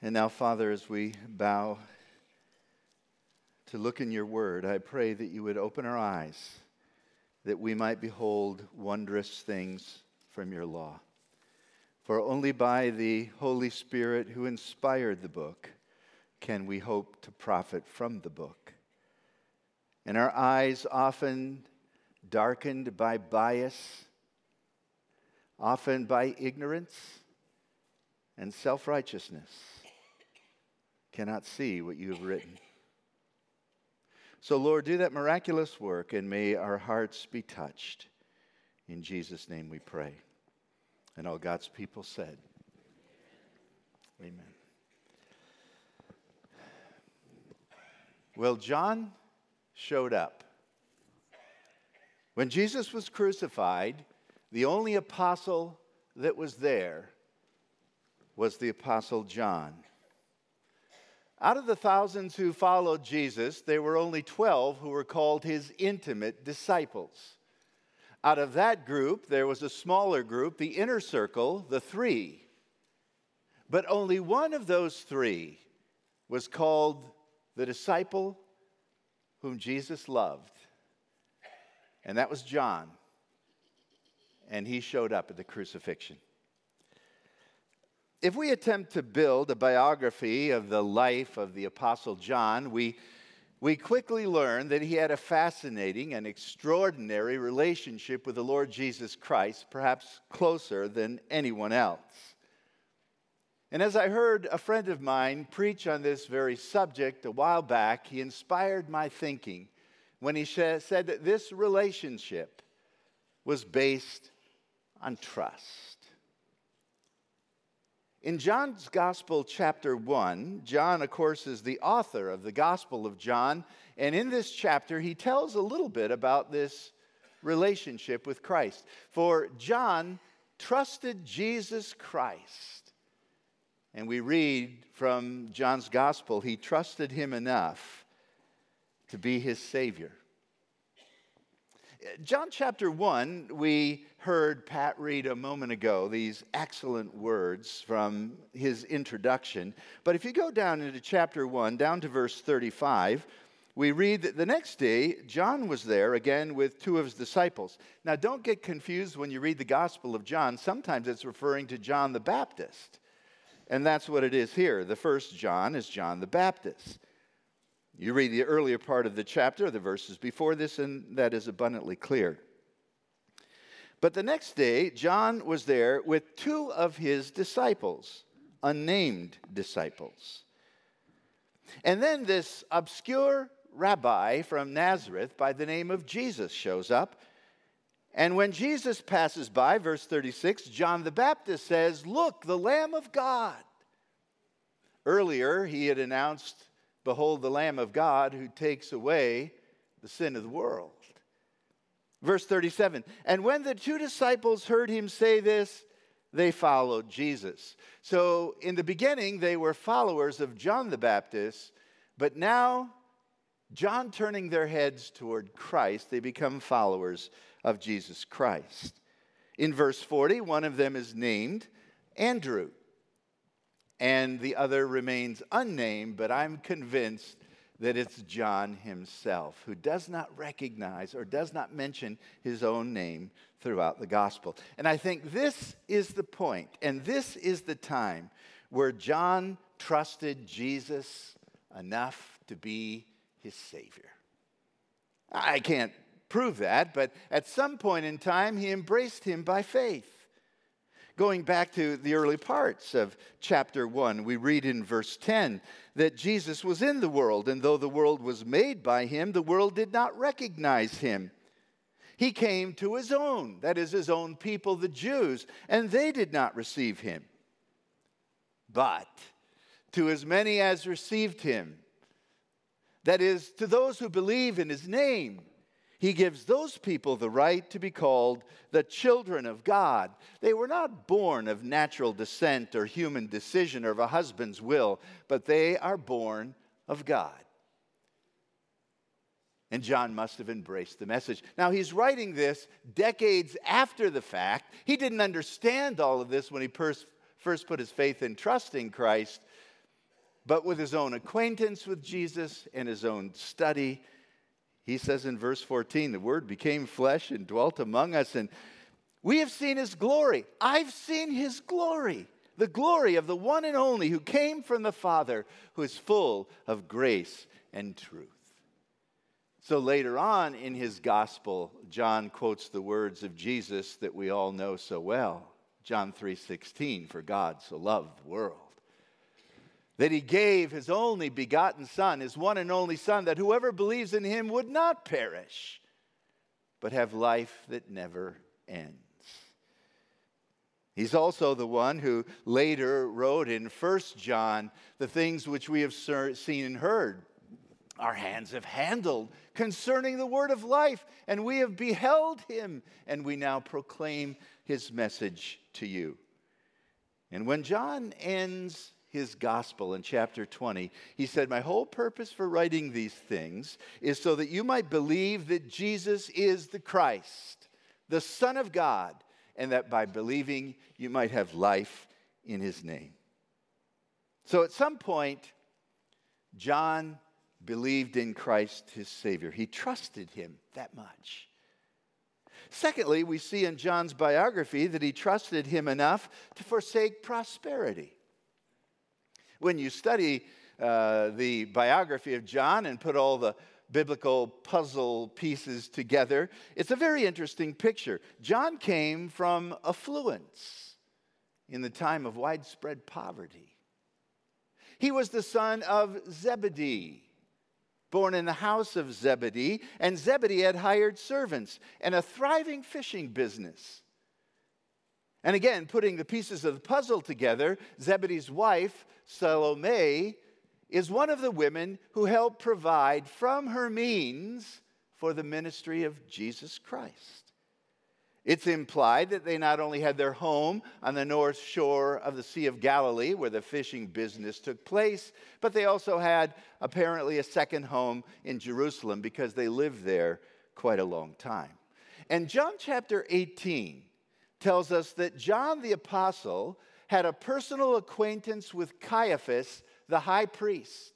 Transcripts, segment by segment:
And now, Father, as we bow to look in your word, I pray that you would open our eyes that we might behold wondrous things from your law. For only by the Holy Spirit who inspired the book can we hope to profit from the book. And our eyes, often darkened by bias, often by ignorance and self righteousness, cannot see what you have written. So, Lord, do that miraculous work and may our hearts be touched. In Jesus' name we pray. And all God's people said, Amen. Well, John showed up. When Jesus was crucified, the only apostle that was there was the apostle John. Out of the thousands who followed Jesus, there were only 12 who were called his intimate disciples. Out of that group, there was a smaller group, the inner circle, the three. But only one of those three was called the disciple whom Jesus loved. And that was John. And he showed up at the crucifixion. If we attempt to build a biography of the life of the Apostle John, we, we quickly learn that he had a fascinating and extraordinary relationship with the Lord Jesus Christ, perhaps closer than anyone else. And as I heard a friend of mine preach on this very subject a while back, he inspired my thinking when he said that this relationship was based on trust. In John's Gospel, chapter 1, John, of course, is the author of the Gospel of John. And in this chapter, he tells a little bit about this relationship with Christ. For John trusted Jesus Christ. And we read from John's Gospel, he trusted him enough to be his Savior. John chapter 1, we heard Pat read a moment ago these excellent words from his introduction. But if you go down into chapter 1, down to verse 35, we read that the next day, John was there again with two of his disciples. Now, don't get confused when you read the Gospel of John. Sometimes it's referring to John the Baptist. And that's what it is here. The first John is John the Baptist. You read the earlier part of the chapter, the verses before this, and that is abundantly clear. But the next day, John was there with two of his disciples, unnamed disciples. And then this obscure rabbi from Nazareth by the name of Jesus shows up. And when Jesus passes by, verse 36, John the Baptist says, Look, the Lamb of God. Earlier, he had announced Behold the Lamb of God who takes away the sin of the world. Verse 37 And when the two disciples heard him say this, they followed Jesus. So in the beginning, they were followers of John the Baptist, but now, John turning their heads toward Christ, they become followers of Jesus Christ. In verse 40, one of them is named Andrew and the other remains unnamed, but I'm convinced that it's John himself who does not recognize or does not mention his own name throughout the gospel. And I think this is the point, and this is the time where John trusted Jesus enough to be his Savior. I can't prove that, but at some point in time, he embraced him by faith. Going back to the early parts of chapter 1, we read in verse 10 that Jesus was in the world, and though the world was made by him, the world did not recognize him. He came to his own, that is, his own people, the Jews, and they did not receive him. But to as many as received him, that is, to those who believe in his name, he gives those people the right to be called the children of God. They were not born of natural descent or human decision or of a husband's will, but they are born of God. And John must have embraced the message. Now, he's writing this decades after the fact. He didn't understand all of this when he first put his faith and trust in Christ, but with his own acquaintance with Jesus and his own study. He says in verse 14, the word became flesh and dwelt among us, and we have seen his glory. I've seen his glory, the glory of the one and only who came from the Father, who is full of grace and truth. So later on in his gospel, John quotes the words of Jesus that we all know so well. John 3:16, for God so loved the world that he gave his only begotten son, his one and only son, that whoever believes in him would not perish, but have life that never ends. He's also the one who later wrote in 1 John the things which we have seen and heard. Our hands have handled concerning the word of life, and we have beheld him, and we now proclaim his message to you. And when John ends his gospel in chapter 20, he said, My whole purpose for writing these things is so that you might believe that Jesus is the Christ, the Son of God, and that by believing you might have life in his name. So at some point, John believed in Christ his Savior. He trusted him that much. Secondly, we see in John's biography that he trusted him enough to forsake prosperity. When you study uh, the biography of John and put all the biblical puzzle pieces together, it's a very interesting picture. John came from affluence in the time of widespread poverty. He was the son of Zebedee, born in the house of Zebedee, and Zebedee had hired servants and a thriving fishing business. And again, putting the pieces of the puzzle together, Zebedee's wife, Salome, is one of the women who helped provide from her means for the ministry of Jesus Christ. It's implied that they not only had their home on the north shore of the Sea of Galilee, where the fishing business took place, but they also had apparently a second home in Jerusalem because they lived there quite a long time. And John chapter 18 tells us that John the Apostle had a personal acquaintance with Caiaphas, the high priest,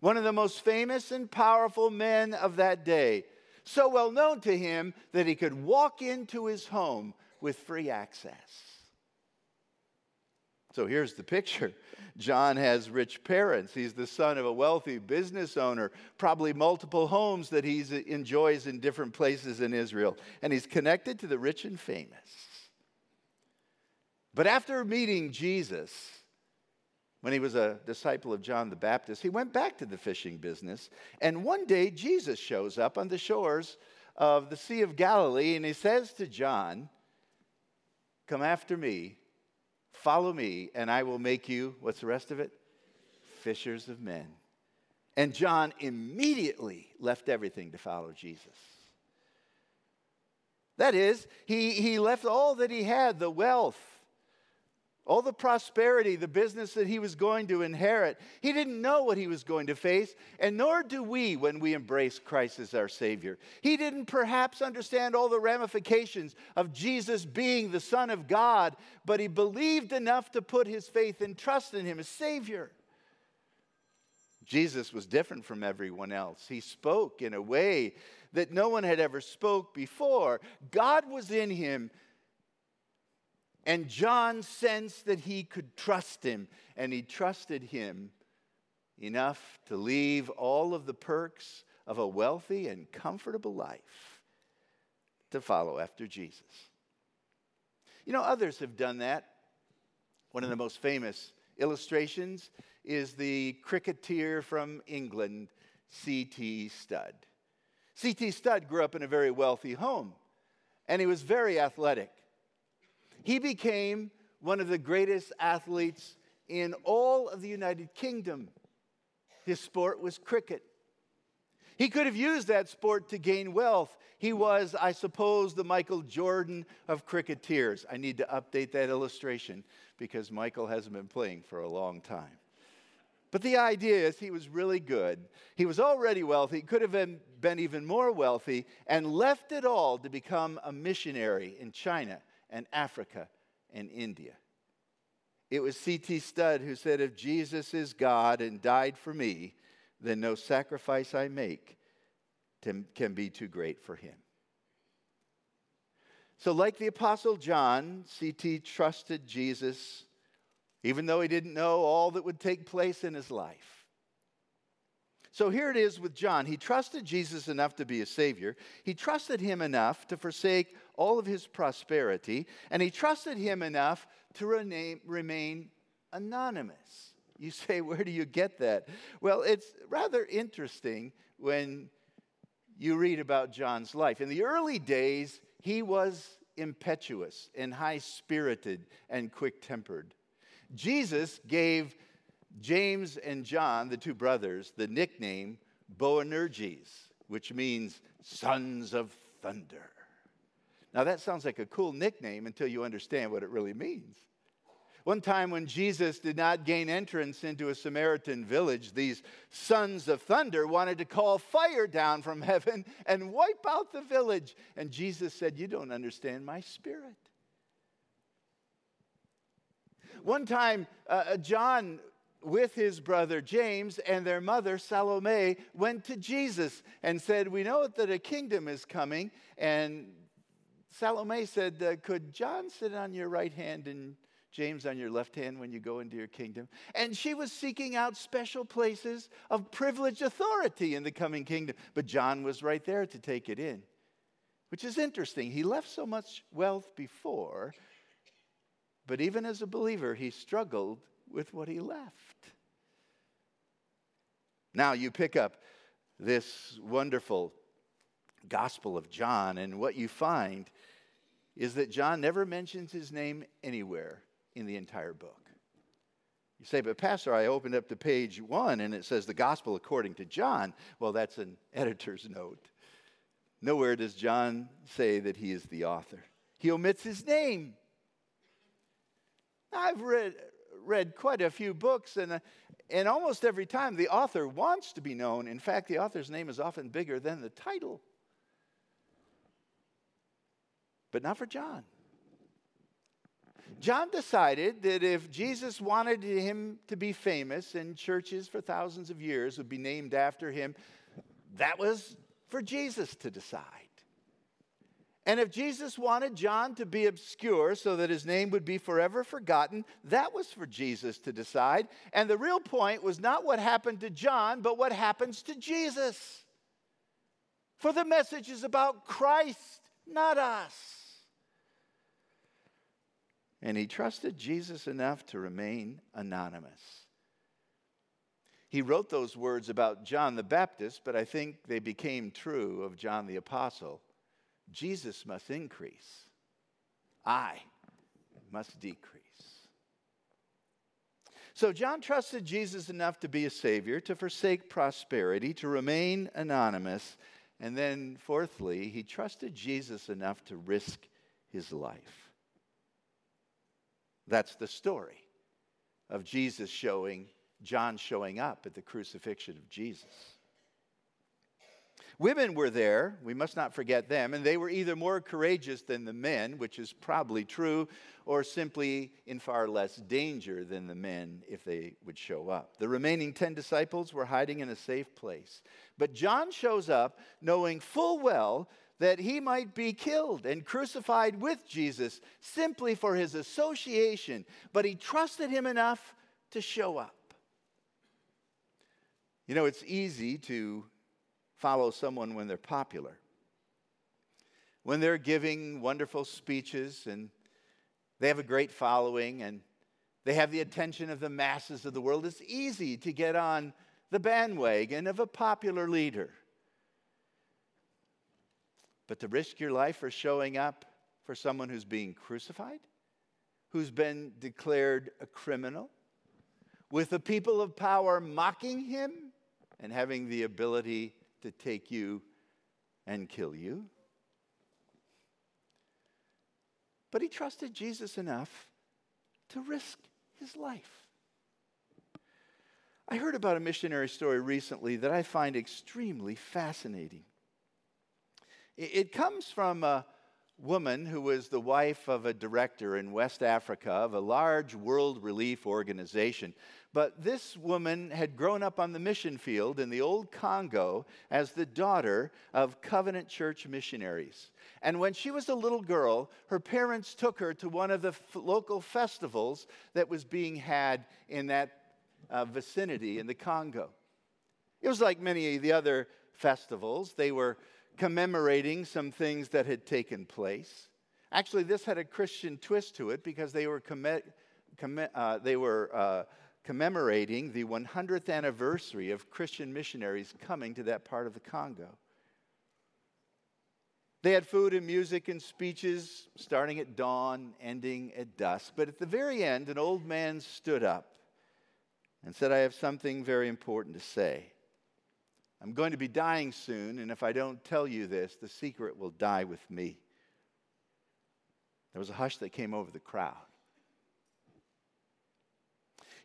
one of the most famous and powerful men of that day, so well known to him that he could walk into his home with free access. So here's the picture. John has rich parents. He's the son of a wealthy business owner, probably multiple homes that he enjoys in different places in Israel. And he's connected to the rich and famous. But after meeting Jesus, when he was a disciple of John the Baptist, he went back to the fishing business. And one day, Jesus shows up on the shores of the Sea of Galilee and he says to John, Come after me, follow me, and I will make you, what's the rest of it? Fishers of men. And John immediately left everything to follow Jesus. That is, he, he left all that he had the wealth, all the prosperity, the business that he was going to inherit. He didn't know what he was going to face, and nor do we when we embrace Christ as our Savior. He didn't perhaps understand all the ramifications of Jesus being the Son of God, but he believed enough to put his faith and trust in him as Savior. Jesus was different from everyone else. He spoke in a way that no one had ever spoke before. God was in him and John sensed that he could trust him, and he trusted him enough to leave all of the perks of a wealthy and comfortable life to follow after Jesus. You know, others have done that. One of the most famous illustrations is the cricketer from England, C.T. Studd. C.T. Studd grew up in a very wealthy home, and he was very athletic. He became one of the greatest athletes in all of the United Kingdom. His sport was cricket. He could have used that sport to gain wealth. He was, I suppose, the Michael Jordan of cricketers. I need to update that illustration because Michael hasn't been playing for a long time. But the idea is he was really good. He was already wealthy, could have been, been even more wealthy, and left it all to become a missionary in China and Africa and India. It was C.T. Studd who said, If Jesus is God and died for me, then no sacrifice I make can be too great for him. So, like the Apostle John, C.T. trusted Jesus, even though he didn't know all that would take place in his life. So here it is with John. He trusted Jesus enough to be a Savior. He trusted him enough to forsake all of his prosperity. And he trusted him enough to remain, remain anonymous. You say, where do you get that? Well, it's rather interesting when you read about John's life. In the early days, he was impetuous and high spirited and quick tempered. Jesus gave James and John, the two brothers, the nickname Boanerges, which means sons of thunder. Now, that sounds like a cool nickname until you understand what it really means. One time when Jesus did not gain entrance into a Samaritan village, these sons of thunder wanted to call fire down from heaven and wipe out the village. And Jesus said, You don't understand my spirit. One time, uh, John with his brother James and their mother Salome went to Jesus and said, We know that a kingdom is coming. And Salome said, uh, Could John sit on your right hand and James on your left hand when you go into your kingdom? And she was seeking out special places of privileged authority in the coming kingdom. But John was right there to take it in, which is interesting. He left so much wealth before, but even as a believer, he struggled with what he left. Now you pick up this wonderful Gospel of John, and what you find is that John never mentions his name anywhere in the entire book. You say, but Pastor, I opened up to page one and it says the Gospel according to John. Well, that's an editor's note. Nowhere does John say that he is the author, he omits his name. I've read, read quite a few books, and, uh, and almost every time the author wants to be known. In fact, the author's name is often bigger than the title. But not for John. John decided that if Jesus wanted him to be famous and churches for thousands of years would be named after him, that was for Jesus to decide. And if Jesus wanted John to be obscure so that his name would be forever forgotten, that was for Jesus to decide. And the real point was not what happened to John, but what happens to Jesus. For the message is about Christ, not us. And he trusted Jesus enough to remain anonymous. He wrote those words about John the Baptist, but I think they became true of John the Apostle Jesus must increase, I must decrease. So John trusted Jesus enough to be a savior, to forsake prosperity, to remain anonymous. And then, fourthly, he trusted Jesus enough to risk his life. That's the story of Jesus showing, John showing up at the crucifixion of Jesus. Women were there, we must not forget them, and they were either more courageous than the men, which is probably true, or simply in far less danger than the men if they would show up. The remaining 10 disciples were hiding in a safe place. But John shows up knowing full well that he might be killed and crucified with Jesus simply for his association, but he trusted him enough to show up. You know, it's easy to follow someone when they're popular. When they're giving wonderful speeches and they have a great following and they have the attention of the masses of the world, it's easy to get on the bandwagon of a popular leader. But to risk your life for showing up for someone who's being crucified, who's been declared a criminal, with the people of power mocking him and having the ability to take you and kill you. But he trusted Jesus enough to risk his life. I heard about a missionary story recently that I find extremely fascinating. It comes from a, woman who was the wife of a director in West Africa of a large world relief organization. But this woman had grown up on the mission field in the old Congo as the daughter of Covenant Church missionaries. And when she was a little girl, her parents took her to one of the f- local festivals that was being had in that uh, vicinity in the Congo. It was like many of the other festivals. They were commemorating some things that had taken place. Actually, this had a Christian twist to it because they were, comm- comm- uh, they were uh, commemorating the 100th anniversary of Christian missionaries coming to that part of the Congo. They had food and music and speeches starting at dawn, ending at dusk. But at the very end, an old man stood up and said, I have something very important to say. I'm going to be dying soon, and if I don't tell you this, the secret will die with me. There was a hush that came over the crowd.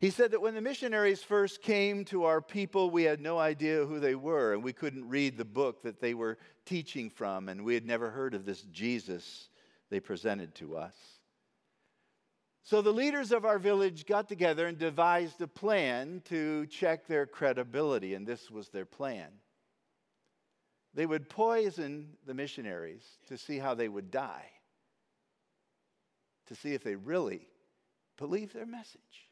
He said that when the missionaries first came to our people, we had no idea who they were, and we couldn't read the book that they were teaching from, and we had never heard of this Jesus they presented to us. So the leaders of our village got together and devised a plan to check their credibility, and this was their plan. They would poison the missionaries to see how they would die, to see if they really believed their message.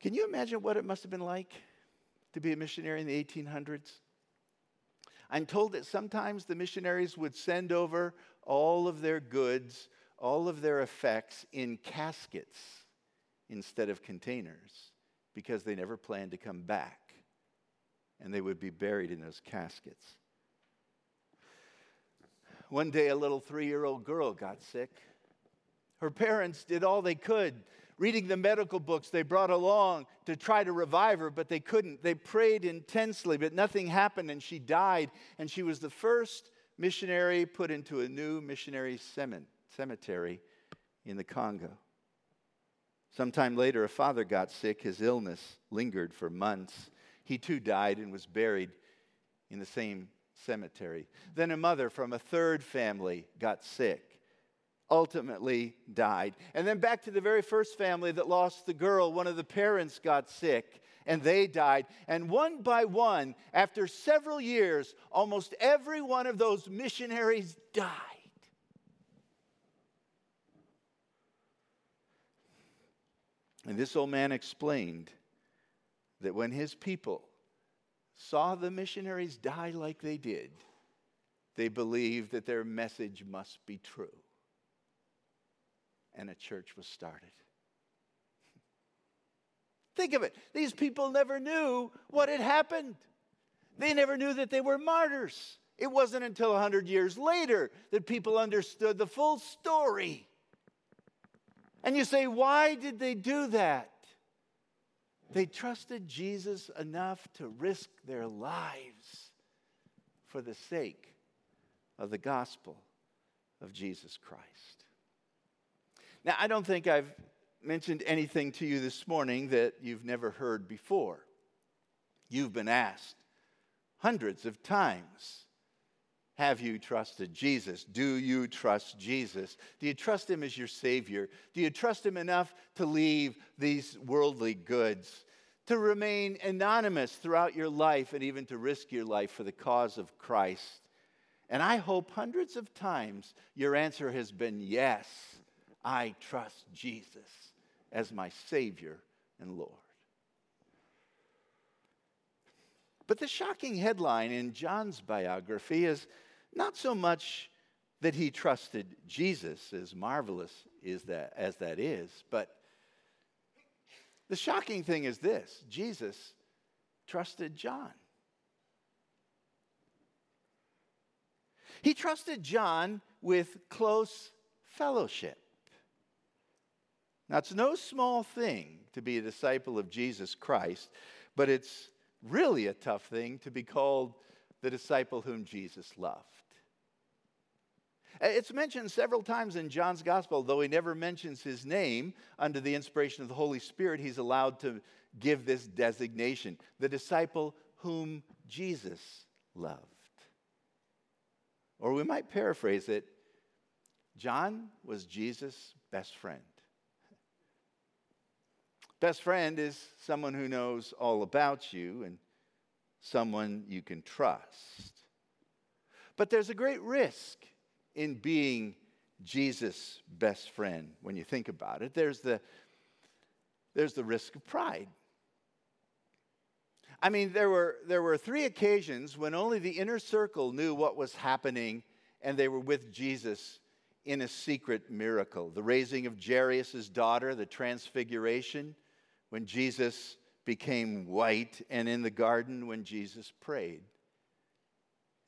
Can you imagine what it must have been like to be a missionary in the 1800s? I'm told that sometimes the missionaries would send over all of their goods, all of their effects in caskets instead of containers because they never planned to come back. And they would be buried in those caskets. One day, a little three year old girl got sick. Her parents did all they could, reading the medical books they brought along to try to revive her, but they couldn't. They prayed intensely, but nothing happened, and she died. And she was the first missionary put into a new missionary cemetery in the Congo. Sometime later, a father got sick. His illness lingered for months. He too died and was buried in the same cemetery. Then a mother from a third family got sick, ultimately died. And then back to the very first family that lost the girl, one of the parents got sick and they died. And one by one, after several years, almost every one of those missionaries died. And this old man explained that when his people saw the missionaries die like they did, they believed that their message must be true. And a church was started. Think of it. These people never knew what had happened. They never knew that they were martyrs. It wasn't until 100 years later that people understood the full story. And you say, why did they do that? They trusted Jesus enough to risk their lives for the sake of the gospel of Jesus Christ. Now, I don't think I've mentioned anything to you this morning that you've never heard before. You've been asked hundreds of times Have you trusted Jesus? Do you trust Jesus? Do you trust Him as your Savior? Do you trust Him enough to leave these worldly goods? To remain anonymous throughout your life and even to risk your life for the cause of Christ? And I hope hundreds of times your answer has been yes, I trust Jesus as my Savior and Lord. But the shocking headline in John's biography is not so much that he trusted Jesus, as marvelous is that, as that is, but the shocking thing is this Jesus trusted John. He trusted John with close fellowship. Now, it's no small thing to be a disciple of Jesus Christ, but it's really a tough thing to be called the disciple whom Jesus loved. Uh, it's mentioned several times in John's gospel, though he never mentions his name. Under the inspiration of the Holy Spirit, he's allowed to give this designation the disciple whom Jesus loved. Or we might paraphrase it John was Jesus' best friend. Best friend is someone who knows all about you and someone you can trust. But there's a great risk in being Jesus' best friend when you think about it. There's the, there's the risk of pride. I mean, there were, there were three occasions when only the inner circle knew what was happening, and they were with Jesus in a secret miracle the raising of Jairus' daughter, the transfiguration, when Jesus became white, and in the garden when Jesus prayed.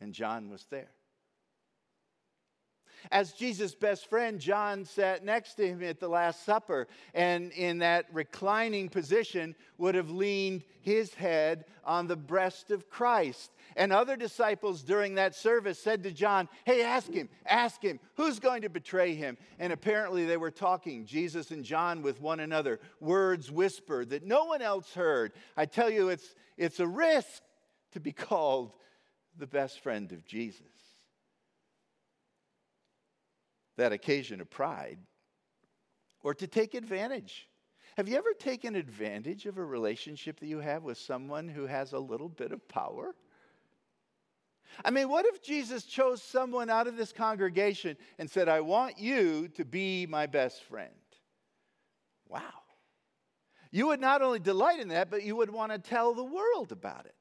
And John was there. As Jesus' best friend, John sat next to him at the Last Supper, and in that reclining position would have leaned his head on the breast of Christ. And other disciples during that service said to John, Hey, ask him, ask him, who's going to betray him? And apparently they were talking, Jesus and John, with one another, words whispered that no one else heard. I tell you, it's, it's a risk to be called the best friend of Jesus that occasion of pride or to take advantage. Have you ever taken advantage of a relationship that you have with someone who has a little bit of power? I mean, what if Jesus chose someone out of this congregation and said, I want you to be my best friend? Wow. You would not only delight in that, but you would want to tell the world about it.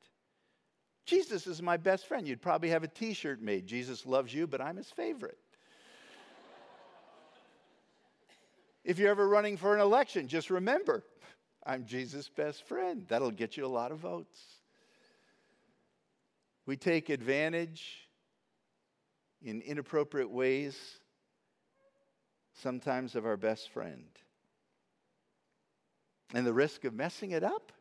Jesus is my best friend. You'd probably have a t shirt made Jesus loves you, but I'm his favorite. If you're ever running for an election, just remember I'm Jesus' best friend. That'll get you a lot of votes. We take advantage in inappropriate ways, sometimes of our best friend. And the risk of messing it up.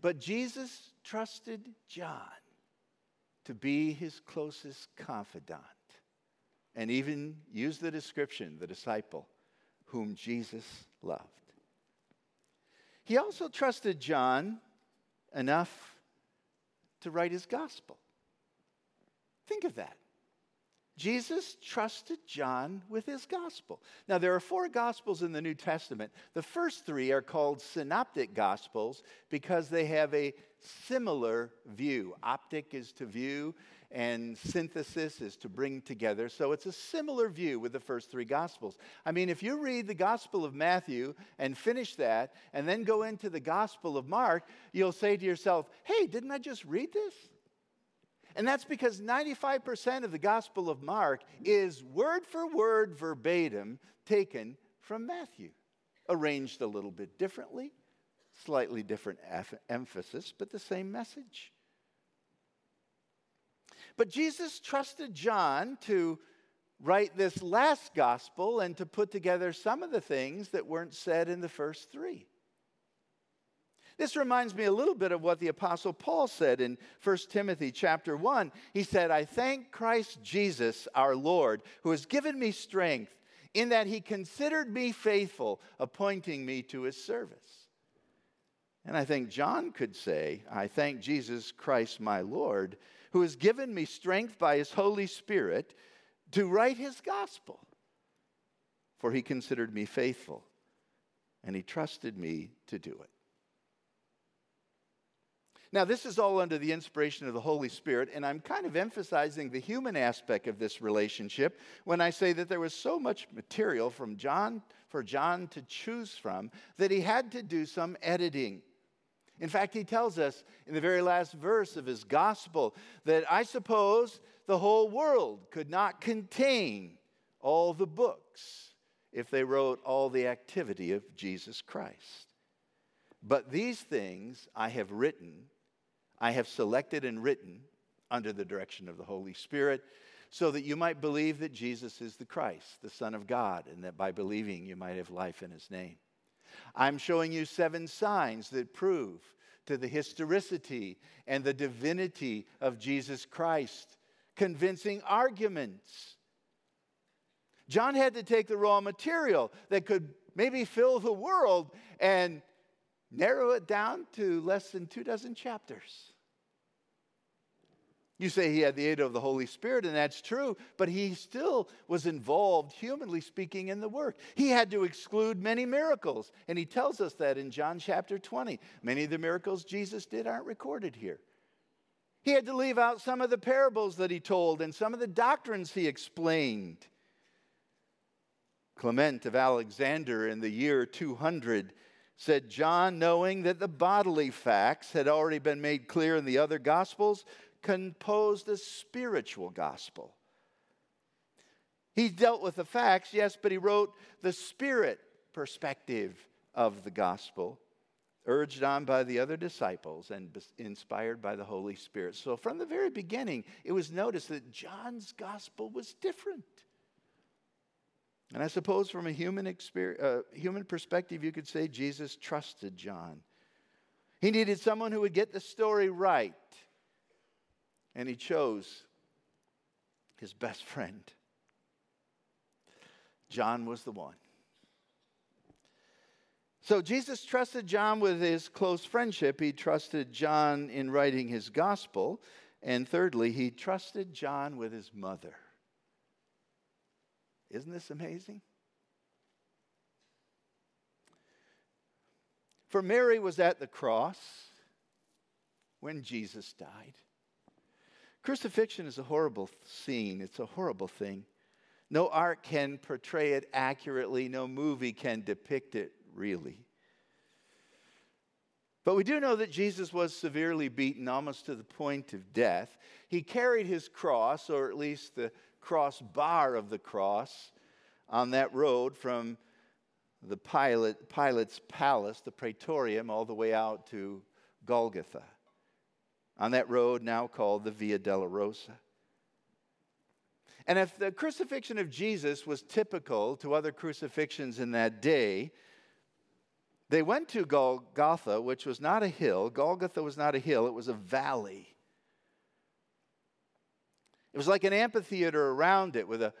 But Jesus trusted John to be his closest confidant and even use the description, the disciple whom Jesus loved. He also trusted John enough to write his gospel. Think of that. Jesus trusted John with his gospel. Now, there are four gospels in the New Testament. The first three are called synoptic gospels because they have a similar view. Optic is to view, and synthesis is to bring together. So it's a similar view with the first three Gospels. I mean, if you read the Gospel of Matthew and finish that, and then go into the Gospel of Mark, you'll say to yourself, hey, didn't I just read this? And that's because 95% of the Gospel of Mark is word for word verbatim taken from Matthew, arranged a little bit differently, slightly different emphasis, but the same message. But Jesus trusted John to write this last gospel and to put together some of the things that weren't said in the first three. This reminds me a little bit of what the apostle Paul said in 1 Timothy chapter 1. He said, "I thank Christ Jesus our Lord, who has given me strength in that he considered me faithful, appointing me to his service." And I think John could say, "I thank Jesus Christ my Lord, who has given me strength by his Holy Spirit to write his gospel. For he considered me faithful, and he trusted me to do it. Now, this is all under the inspiration of the Holy Spirit, and I'm kind of emphasizing the human aspect of this relationship when I say that there was so much material from John for John to choose from that he had to do some editing. In fact, he tells us in the very last verse of his gospel that I suppose the whole world could not contain all the books if they wrote all the activity of Jesus Christ. But these things I have written, I have selected and written under the direction of the Holy Spirit, so that you might believe that Jesus is the Christ, the Son of God, and that by believing you might have life in his name. I'm showing you seven signs that prove to the historicity and the divinity of Jesus Christ, convincing arguments. John had to take the raw material that could maybe fill the world and narrow it down to less than two dozen chapters. You say he had the aid of the Holy Spirit, and that's true, but he still was involved, humanly speaking, in the work. He had to exclude many miracles, and he tells us that in John chapter 20. Many of the miracles Jesus did aren't recorded here. He had to leave out some of the parables that he told and some of the doctrines he explained. Clement of Alexander in the year 200 said, John, knowing that the bodily facts had already been made clear in the other gospels, composed a spiritual gospel. He dealt with the facts, yes, but he wrote the spirit perspective of the gospel, urged on by the other disciples and inspired by the Holy Spirit. So from the very beginning, it was noticed that John's gospel was different. And I suppose from a human, uh, human perspective, you could say Jesus trusted John. He needed someone who would get the story right and he chose his best friend. John was the one. So Jesus trusted John with his close friendship. He trusted John in writing his gospel. And thirdly, he trusted John with his mother. Isn't this amazing? For Mary was at the cross when Jesus died. Crucifixion is a horrible scene, it's a horrible thing. No art can portray it accurately, no movie can depict it really. But we do know that Jesus was severely beaten, almost to the point of death. He carried his cross, or at least the cross bar of the cross, on that road from the Pilate, Pilate's palace, the praetorium, all the way out to Golgotha on that road now called the Via Dolorosa. And if the crucifixion of Jesus was typical to other crucifixions in that day, they went to Golgotha, which was not a hill. Golgotha was not a hill, it was a valley. It was like an amphitheater around it with a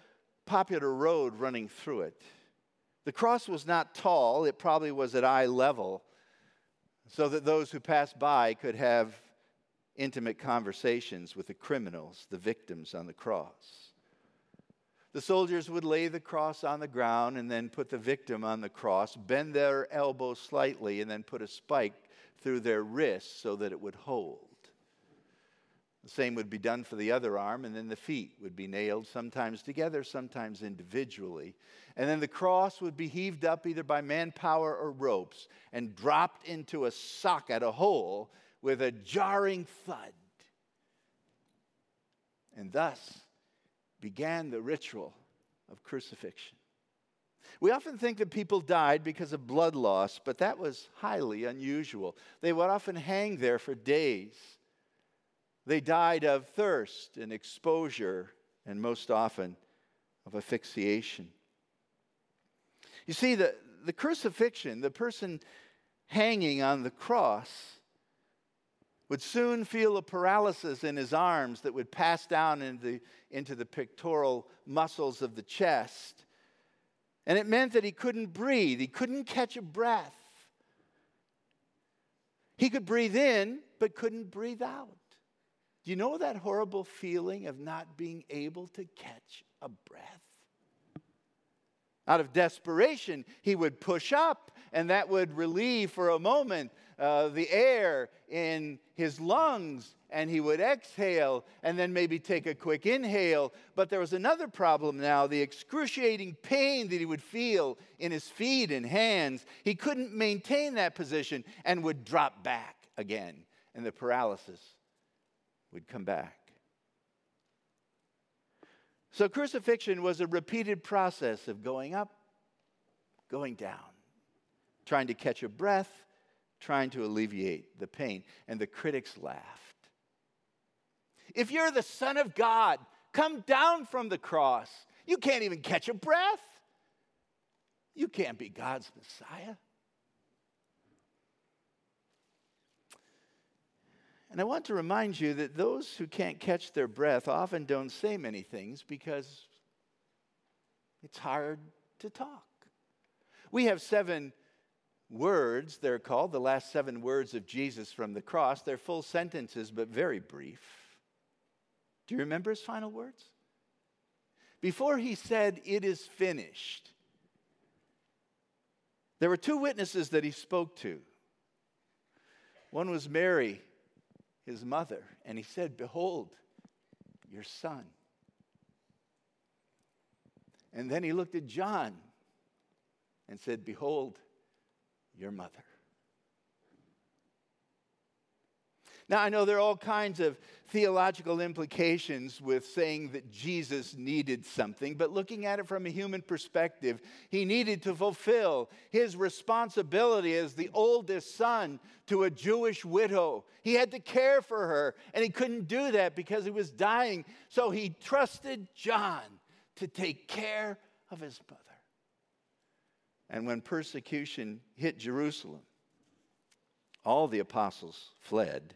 popular road running through it. The cross was not tall, it probably was at eye level, so that those who passed by could have intimate conversations with the criminals, the victims on the cross. The soldiers would lay the cross on the ground and then put the victim on the cross, bend their elbow slightly, and then put a spike through their wrist so that it would hold. The same would be done for the other arm, and then the feet would be nailed, sometimes together, sometimes individually. And then the cross would be heaved up either by manpower or ropes and dropped into a socket, a hole, with a jarring thud. And thus began the ritual of crucifixion. We often think that people died because of blood loss, but that was highly unusual. They would often hang there for days. They died of thirst and exposure, and most often of asphyxiation. You see, the, the crucifixion, the person hanging on the cross, would soon feel a paralysis in his arms that would pass down into the, into the pectoral muscles of the chest. And it meant that he couldn't breathe, he couldn't catch a breath. He could breathe in, but couldn't breathe out. Do you know that horrible feeling of not being able to catch a breath? Out of desperation, he would push up, and that would relieve for a moment uh, the air in his lungs and he would exhale and then maybe take a quick inhale. But there was another problem now the excruciating pain that he would feel in his feet and hands. He couldn't maintain that position and would drop back again, and the paralysis would come back. So, crucifixion was a repeated process of going up, going down, trying to catch a breath, trying to alleviate the pain. And the critics laughed. If you're the Son of God, come down from the cross. You can't even catch a breath. You can't be God's Messiah. And I want to remind you that those who can't catch their breath often don't say many things because it's hard to talk. We have seven words, they're called, the last seven words of Jesus from the cross. They're full sentences, but very brief. Do you remember his final words? Before he said, It is finished, there were two witnesses that he spoke to. One was Mary, his mother, and he said, Behold, your son. And then he looked at John and said, Behold, your mother. Now, I know there are all kinds of theological implications with saying that Jesus needed something, but looking at it from a human perspective, he needed to fulfill his responsibility as the oldest son to a Jewish widow. He had to care for her, and he couldn't do that because he was dying. So he trusted John to take care of his mother. And when persecution hit Jerusalem, all the apostles fled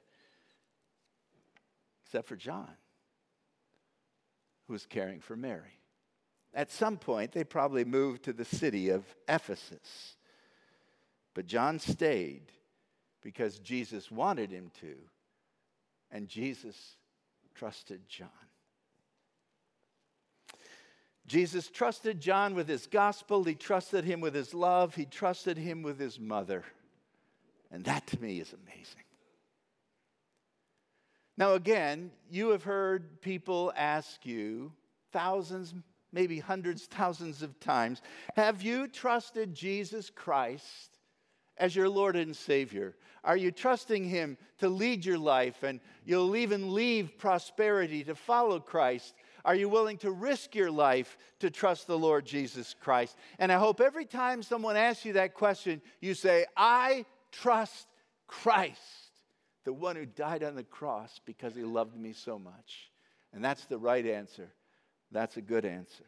except for John, who was caring for Mary. At some point, they probably moved to the city of Ephesus. But John stayed because Jesus wanted him to, and Jesus trusted John. Jesus trusted John with his gospel, he trusted him with his love, he trusted him with his mother. And that to me is amazing. Now, again, you have heard people ask you thousands, maybe hundreds, thousands of times Have you trusted Jesus Christ as your Lord and Savior? Are you trusting Him to lead your life and you'll even leave prosperity to follow Christ? Are you willing to risk your life to trust the Lord Jesus Christ? And I hope every time someone asks you that question, you say, I trust Christ the one who died on the cross because he loved me so much. And that's the right answer. That's a good answer.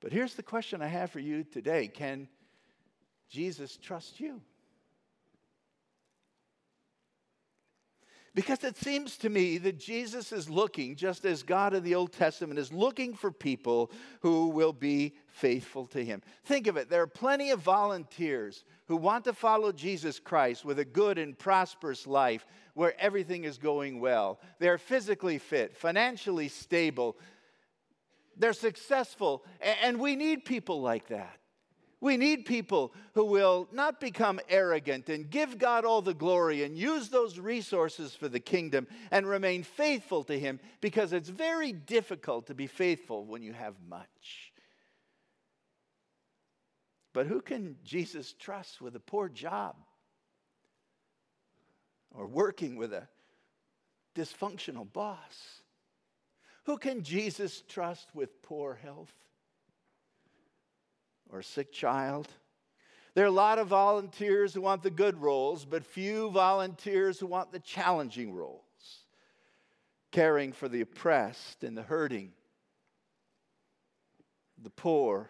But here's the question I have for you today Can Jesus trust you? Because it seems to me that Jesus is looking, just as God in the Old Testament is looking for people who will be faithful to Him. Think of it there are plenty of volunteers who want to follow Jesus Christ with a good and prosperous life where everything is going well. They're physically fit, financially stable, they're successful, and we need people like that. We need people who will not become arrogant and give God all the glory and use those resources for the kingdom and remain faithful to Him because it's very difficult to be faithful when you have much. But who can Jesus trust with a poor job or working with a dysfunctional boss? Who can Jesus trust with poor health? Or sick child. There are a lot of volunteers who want the good roles, but few volunteers who want the challenging roles. Caring for the oppressed and the hurting, the poor,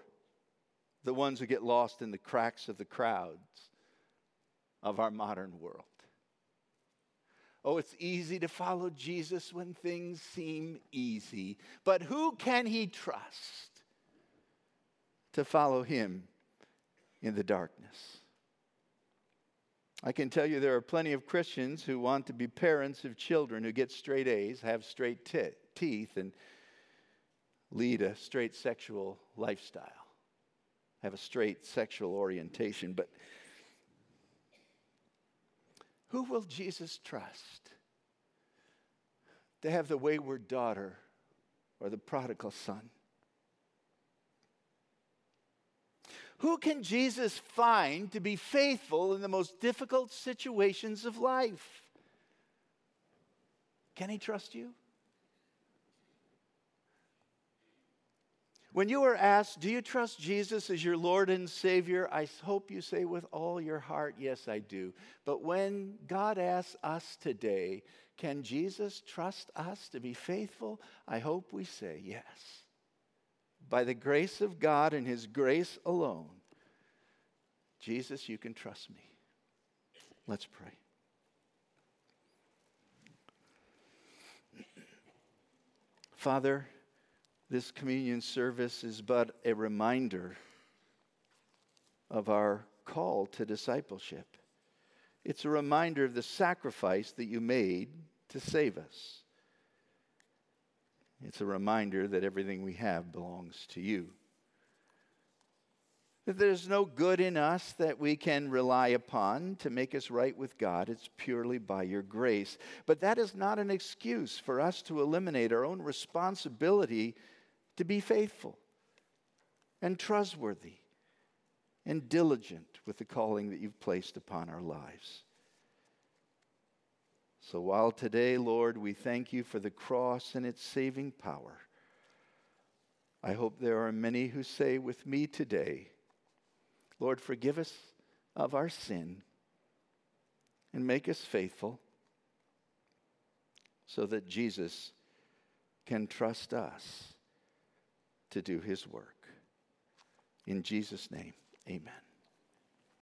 the ones who get lost in the cracks of the crowds of our modern world. Oh, it's easy to follow Jesus when things seem easy, but who can he trust? To follow him in the darkness. I can tell you there are plenty of Christians who want to be parents of children who get straight A's, have straight t- teeth, and lead a straight sexual lifestyle, have a straight sexual orientation. But who will Jesus trust to have the wayward daughter or the prodigal son? Who can Jesus find to be faithful in the most difficult situations of life? Can he trust you? When you are asked, Do you trust Jesus as your Lord and Savior? I hope you say with all your heart, Yes, I do. But when God asks us today, Can Jesus trust us to be faithful? I hope we say yes by the grace of God and His grace alone, Jesus, you can trust me. Let's pray. Father, this communion service is but a reminder of our call to discipleship. It's a reminder of the sacrifice that you made to save us. It's a reminder that everything we have belongs to you. That there's no good in us that we can rely upon to make us right with God. It's purely by your grace. But that is not an excuse for us to eliminate our own responsibility to be faithful and trustworthy and diligent with the calling that you've placed upon our lives. So while today, Lord, we thank you for the cross and its saving power, I hope there are many who say with me today, Lord, forgive us of our sin and make us faithful so that Jesus can trust us to do his work. In Jesus' name, amen.